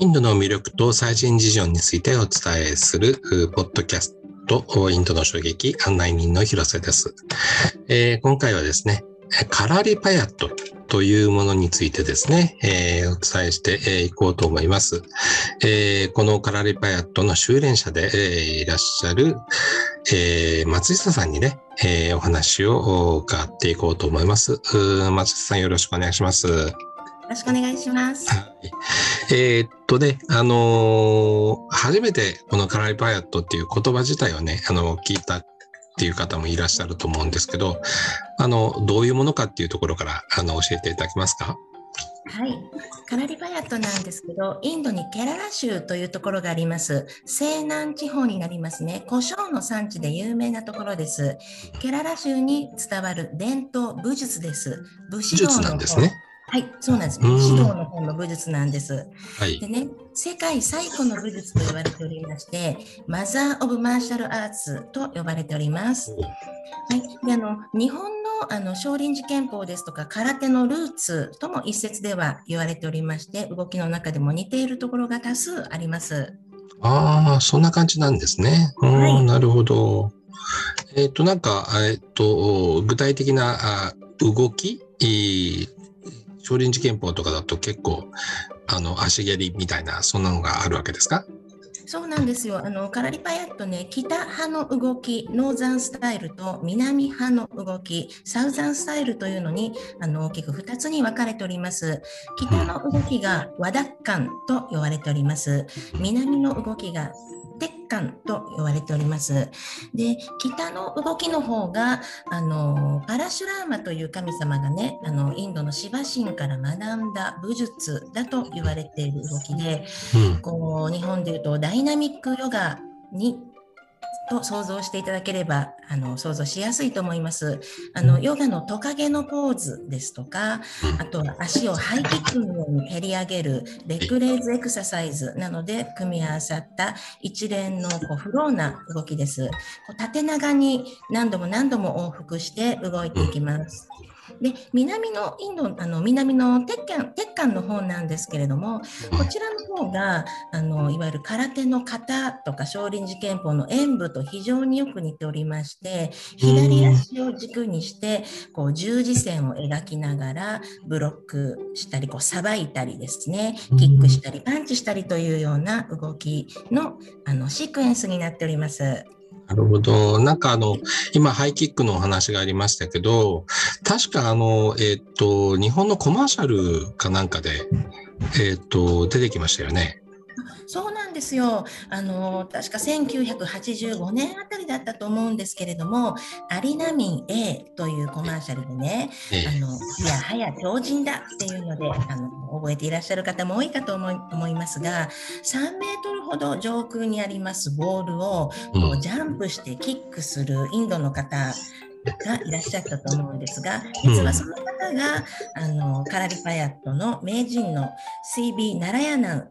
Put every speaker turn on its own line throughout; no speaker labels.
インドの魅力と最新事情についてお伝えするポッドキャストインドの衝撃案内人の広瀬です、えー、今回はですね、カラリパヤットというものについてですね、えー、お伝えしていこうと思います。えー、このカラリパヤットの修練者で、え、いらっしゃる、えー、松下さんにね、え、お話を伺っていこうと思います。松下さんよろしくお願いします。よ
ろしくお願いします。はい、
えー、っとね、あのー、初めてこのカラリパヤットっていう言葉自体をね、あの聞いたっていう方もいらっしゃると思うんですけど、あの、どういうものかっていうところから、あの、教えていただけますか？
はい、カラリバヤットなんですけど、インドにケララ州というところがあります。西南地方になりますね。胡椒の産地で有名なところです。ケララ州に伝わる伝統武術です。
武士道なんですね。
はい、そうなんです。武士道の方の武術なんです。はい、でね、世界最古の武術と言われておりまして、マザー・オブ・マーシャル・アーツと呼ばれております。はい、であの日本のあの少林寺拳法ですとか空手のルーツとも一説では言われておりまして、動きの中でも似ているところが多数あります。
ああ、そんな感じなんですね。はい、なるほど。えっ、ー、と、なんか、えっ、ー、と、具体的なあ動き、少林寺拳法とかだと結構あの足蹴りみたいなそんなのがあるわけですか？
そうなんですよ。あのカラリパヤットね、北派の動き、ノーザンスタイルと南派の動き、サウザンスタイルというのにあの大きく2つに分かれております。北の動きが和ダッカンと呼ばれております。南の動きが鉄管と言われております。で、北の動きの方が、あの、パラシュラーマという神様がね、あの、インドのシバ神から学んだ武術だと言われている動きで、うん、こう、日本でいうとダイナミックヨガにと想像していただければあの想像しやすいと思います。あのヨガのトカゲのポーズですとか、あとは足をハイキックのように蹴り上げるレッグレイズエクササイズなので組み合わさった一連のこうフローな動きです。こう縦長に何度も何度も往復して動いていきます。で南のインドあの南の鉄管鉄管の方なんですけれどもこちらの方があのいわゆる空手の型とか少林寺拳法の演武と非常によく似ておりまして左足を軸にしてこう十字線を描きながらブロックしたりこうさばいたりですねキックしたりパンチしたりというような動きのあのシークエンスになっております。
なるほど。なんかあの、今ハイキックのお話がありましたけど、確かあの、えっ、ー、と、日本のコマーシャルかなんかで、えっ、ー、と、出てきましたよね。
そうなんですよ。あの、確か1985年あたりだったと思うんですけれども、アリナミン A というコマーシャルでね、ええ、あの、いやはや超人だっていうので、あの、覚えていらっしゃる方も多いかと思い思いますが、3メートルほど上空にありますボールを、こうジャンプしてキックするインドの方、がいらっしゃったと思うんですが、実はその方が、あのカラリパヤットの名人の CB ナラヤナン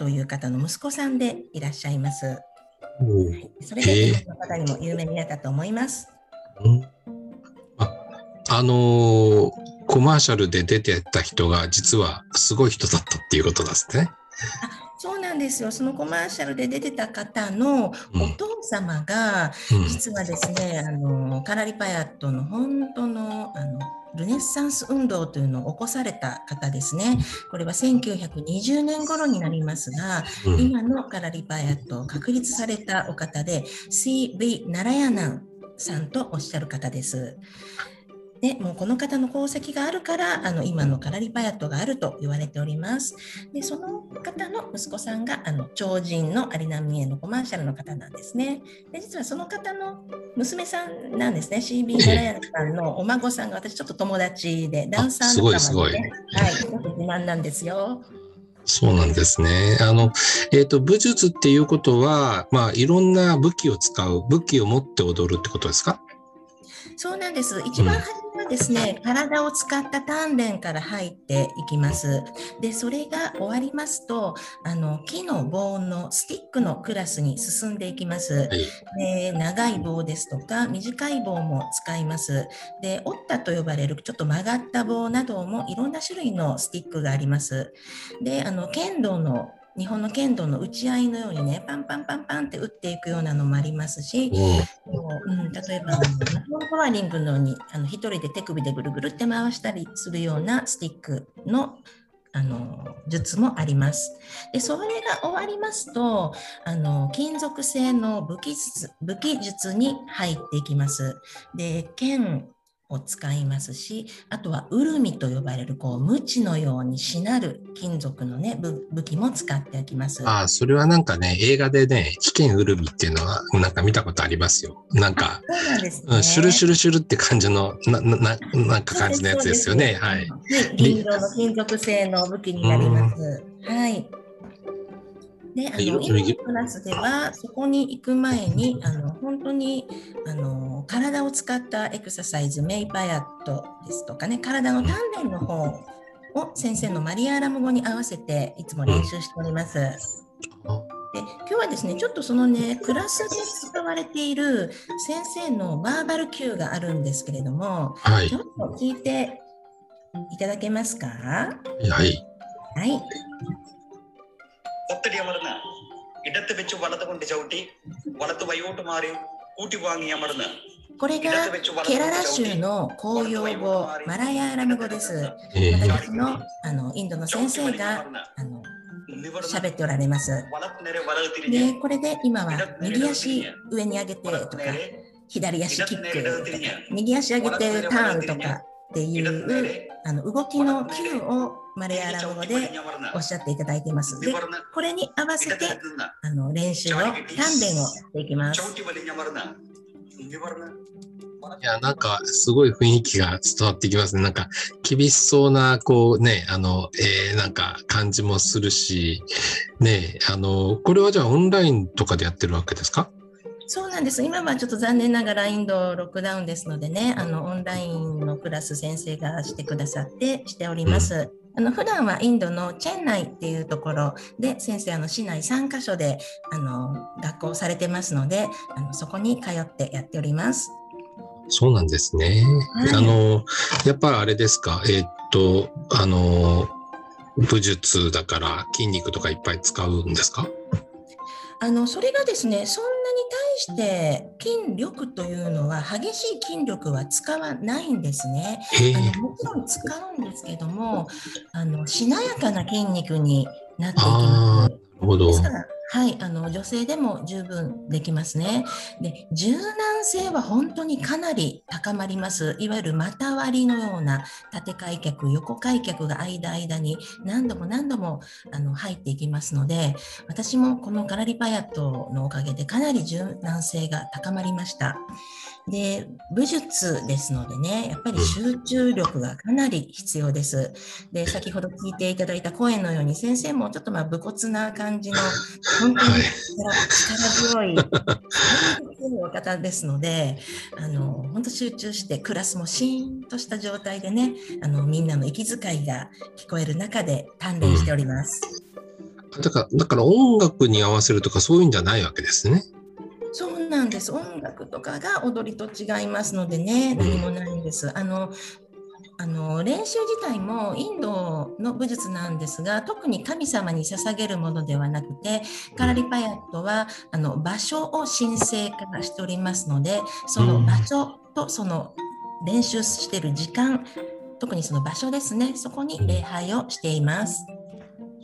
という方の息子さんでいらっしゃいます。はい、それで、えー、の方にも有名になったと思います。
うん、あ、あのー、コマーシャルで出てた人が実はすごい人だったっていうことですね。
あそうなんですよ。そのコマーシャルで出てた方のお父様が、実はですね、あのカラリパヤットの本当のあのルネッサンス運動というのを起こされた方ですね。これは1920年頃になりますが、うん、今のカラリパヤットを確立されたお方で、C.V. ナラヤナンさんとおっしゃる方です。でもうこの方の功績があるからあの今のカラリパヤットがあると言われております。でその方の息子さんがあの超人のアリナミエのコマーシャルの方なんですね。で実はその方の娘さんなんですね。CB ガラヤナさんのお孫さんが私ちょっと友達でダンサーの
方で、ね、
はい、自慢なんですよ。
そうなんですね。あの、えっ、ー、と、武術っていうことは、まあ、いろんな武器を使う、武器を持って踊るってことですか？
そうなんです。一番初めはですね、体を使った鍛錬から入っていきます。で、それが終わりますと、あの木の棒のスティックのクラスに進んでいきます。で長い棒ですとか、短い棒も使います。で、折ったと呼ばれるちょっと曲がった棒などもいろんな種類のスティックがあります。で、あの剣道の日本の剣道の打ち合いのようにねパンパンパンパンって打っていくようなのもありますし、うん、例えばナパワーリングのようにあの1人で手首でぐるぐるって回したりするようなスティックのあの術もあります。でそれが終わりますとあの金属製の武器術武器術に入っていきます。で剣を使いますしあとはウルミと呼ばれるこう無知のようにしなる金属のね武器も使っておきます。
ああそれはなんかね映画でね危険ウルミっていうのはなんか見たことありますよ。なんか
そうなんです、ね、
シュルシュルシュルって感じのなななんか感じのやつですよね。はい。
銀色の金属製の武器になります、はいであのクラスではそこに行く前にあの本当にあの体を使ったエクササイズメイパヤットですとかね体の鍛錬の方を先生のマリアーラム語に合わせていつも練習しております。で今日はですねちょっとそのねクラスで使われている先生のバーバル Q があるんですけれども、はい、ちょっと聞いていただけますか？は
い、はい
ഒത്തടി അമർന്ന് ഇടത്ത് വെച്ച് വലത് കൊണ്ട് ചവിട്ടി വലത്ത് വയോട്ട് മാറി കൂട്ടി വാങ്ങി അമർന്ന്
これがケララ州の公用語、マラヤーラム語です。私のあのインドの先生があの喋っておられます。で、これで今は右足上に上げてとか、左足キックとか、右足上げてターンとかっていうあの動きの Q を マレアラム語でおっしゃっていただいています。で、これに合わせてあの練習を、鍛錬をしていきます。
いや、なんか、すごい雰囲気が伝わってきますね。なんか、厳しそうな、こうね、あの、えー、なんか、感じもするし、ね、あの、これはじゃあオンラインとかでやってるわけですか？
そうなんです。今はちょっと残念ながらインドロックダウンですのでね、あのオンラインのクラス先生がしてくださってしております。うん、あの普段はインドのチェンナイっていうところで先生あの市内3カ所であの学校されてますので、あのそこに通ってやっております。
そうなんですね。はい、あのやっぱりあれですか？えー、っとあの武術だから筋肉とかいっぱい使うんですか？
あのそれがですねそんなに対して筋力というのは激しい筋力は使わないんですね。あのもちろん使うんですけどもあのしなやかな筋肉になっていきます。ですからはい、あの女性でも十分できますね。で、柔軟性は本当にかなり高まります。いわゆる股割りのような縦開脚、横開脚が間間に何度も何度もあの入っていきますので、私もこのガラリパヤットのおかげでかなり柔軟性が高まりました。で武術ですのでねやっぱり集中力がかなり必要です。で先ほど聞いていただいた声のように先生もちょっとまあ武骨な感じの本当に力強い、お方ですのであの本当集中してクラスもシーンとした状態でねあのみんなの息遣いが聞こえる中で鍛錬しております。
だからだから音楽に合わせるとかそういうんじゃないわけですね。
なんです。音楽とかが踊りと違いますのでね、何もないんです。あのあの練習自体もインドの武術なんですが特に神様に捧げるものではなくてカラリパヤットはあの場所を神聖化しておりますのでその場所とその練習している時間特にその場所ですねそこに礼拝をしています。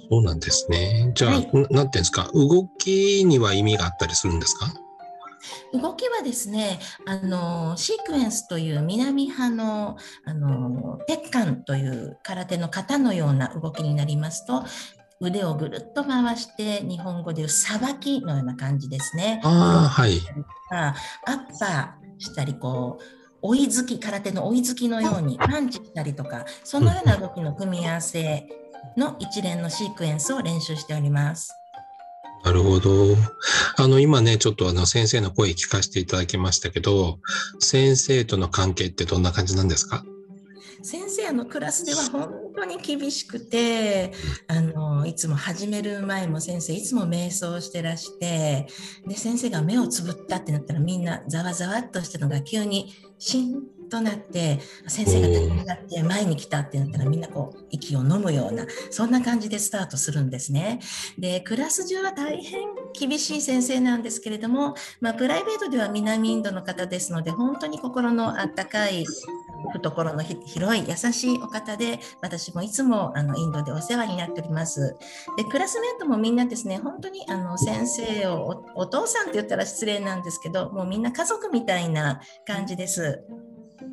そうなんですね。じゃあ、はい、なんていうんですか？動きには意味があったりするんですか？
動きはですねあのシークエンスという南派のあの鉄管という空手の型のような動きになりますと腕をぐるっと回して日本語でいうさばきのような感じですね。
あはい、
アッパーしたりこう追い突き空手の追い突きのようにパンチしたりとかそのような動きの組み合わせの一連のシークエンスを練習しております。
なるほど。あの、今ね、ちょっとあの、先生の声聞かせていただきましたけど、先生との関係ってどんな感じなんですか？
先生のクラスでは本当に厳しくてあのいつも始める前も先生いつも瞑想してらしてで先生が目をつぶったってなったらみんなざわざわっとしたのが急にシンとなって先生が立ち上がって前に来たってなったらみんなこう息を飲むようなそんな感じでスタートするんですね。でクラス中は大変厳しい先生なんですけれども、まあ、プライベートでは南インドの方ですので本当に心のあったかい懐の広い優しいお方で私もいつもあのインドでお世話になっております。でクラスメートもみんなですね本当にあの先生をお父さんって言ったら失礼なんですけどもうみんな家族みたいな感じです。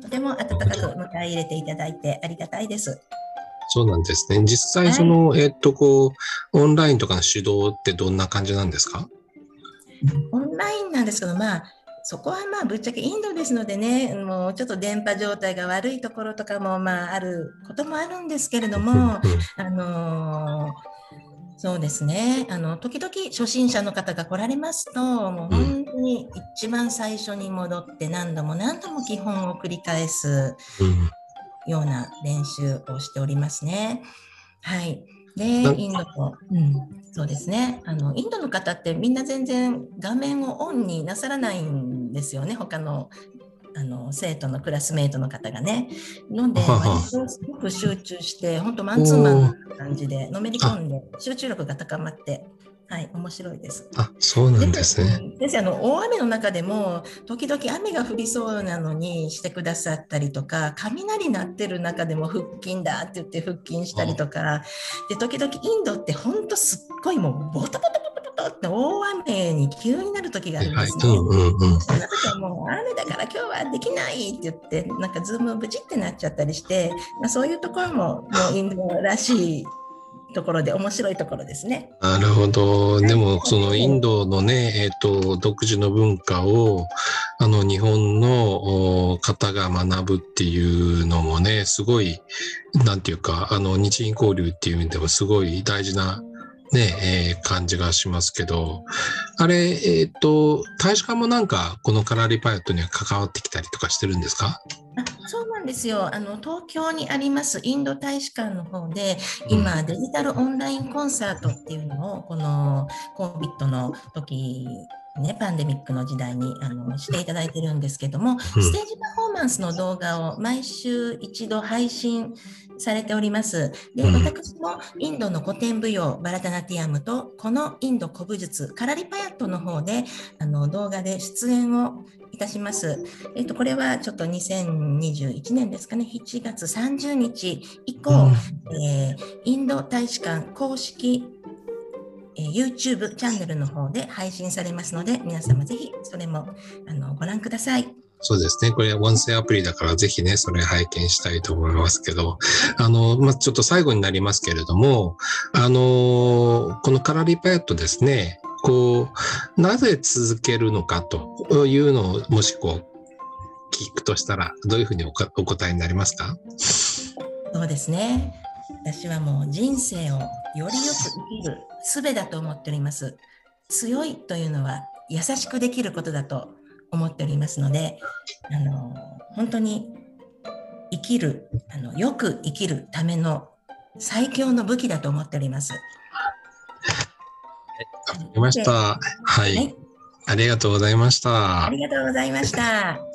とても温かく迎え入れていただいてありがたいです。
そうなんですね。実際その、はい、えっとこうオンラインとかの指導ってどんな感じなんですか？
オンラインなんですけどまあそこはまあぶっちゃけインドですのでねもうちょっと電波状態が悪いところとかもまああることもあるんですけれども、あのー、そうですね。あの時々初心者の方が来られますともう本当に一番最初に戻って何度も何度も基本を繰り返すような練習をしておりますね。はい。で、インドと、うん、そうですね。あの。インドの方ってみんな全然画面をオンになさらないんですよね、他のあの生徒のクラスメートの方がね。飲んで、すごく集中して、本当マンツーマンな感じで、のめり込んで、集中力が高まって。はい、面白いです。
あ、そうなんですね。
先生、あの大雨の中でも時々雨が降りそうなのにしてくださったりとか、雷鳴ってる中でも腹筋だって言って腹筋したりとか、で時々インドって本当すっごいもうボタボタボタって大雨に急になる時があるんですね。はいうんうんうん、その時はもう雨だから今日はできないって言ってなんかズームブチってなっちゃったりして、まあ、そういうところももうインドらしいところで面白いところですね。
なるほど。でもそのインドのね、えっ、ー、と独自の文化をあの日本の方が学ぶっていうのもね、すごいなんていうかあの日印交流っていう意味でもすごい大事なね、えー、感じがしますけど、あれ、えっ、ー、と、大使館もなんか、このカラーリパイオットには関わってきたりとかしてるんですか？
あそうなんですよ。あの。東京にありますインド大使館の方で、今、デジタルオンラインコンサートっていうのを、この COVID の時ね、パンデミックの時代にあのしていただいてるんですけども、ステージパフォーマンスの動画を毎週一度配信されております。で、私もインドの古典舞踊バラタナティアムとこのインド古武術カラリパヤットの方であの動画で出演をいたします。えっと、これはちょっと2021年ですかね、7月30日以降、えー、インド大使館公式えー、YouTube チャンネルの方で配信されますので、皆様ぜひそれもあのご覧ください。
そうですね。これ音声アプリだからぜひね、それ拝見したいと思いますけど、あの、まあ、ちょっと最後になりますけれども、あの、このカラリパヤットですね、こう、なぜ続けるのかというのを、もしこう、聞くとしたら、どういうふうにお答えになりますか？
そうですね。私はもう人生をよりよく生きる術だと思っております。強いというのは優しくできることだと思っておりますので、あの本当に生きるあのよく生きるための最強の武器だと思っております。わ
かりました。はい、はい。ありがとうございました。
ありがとうございました。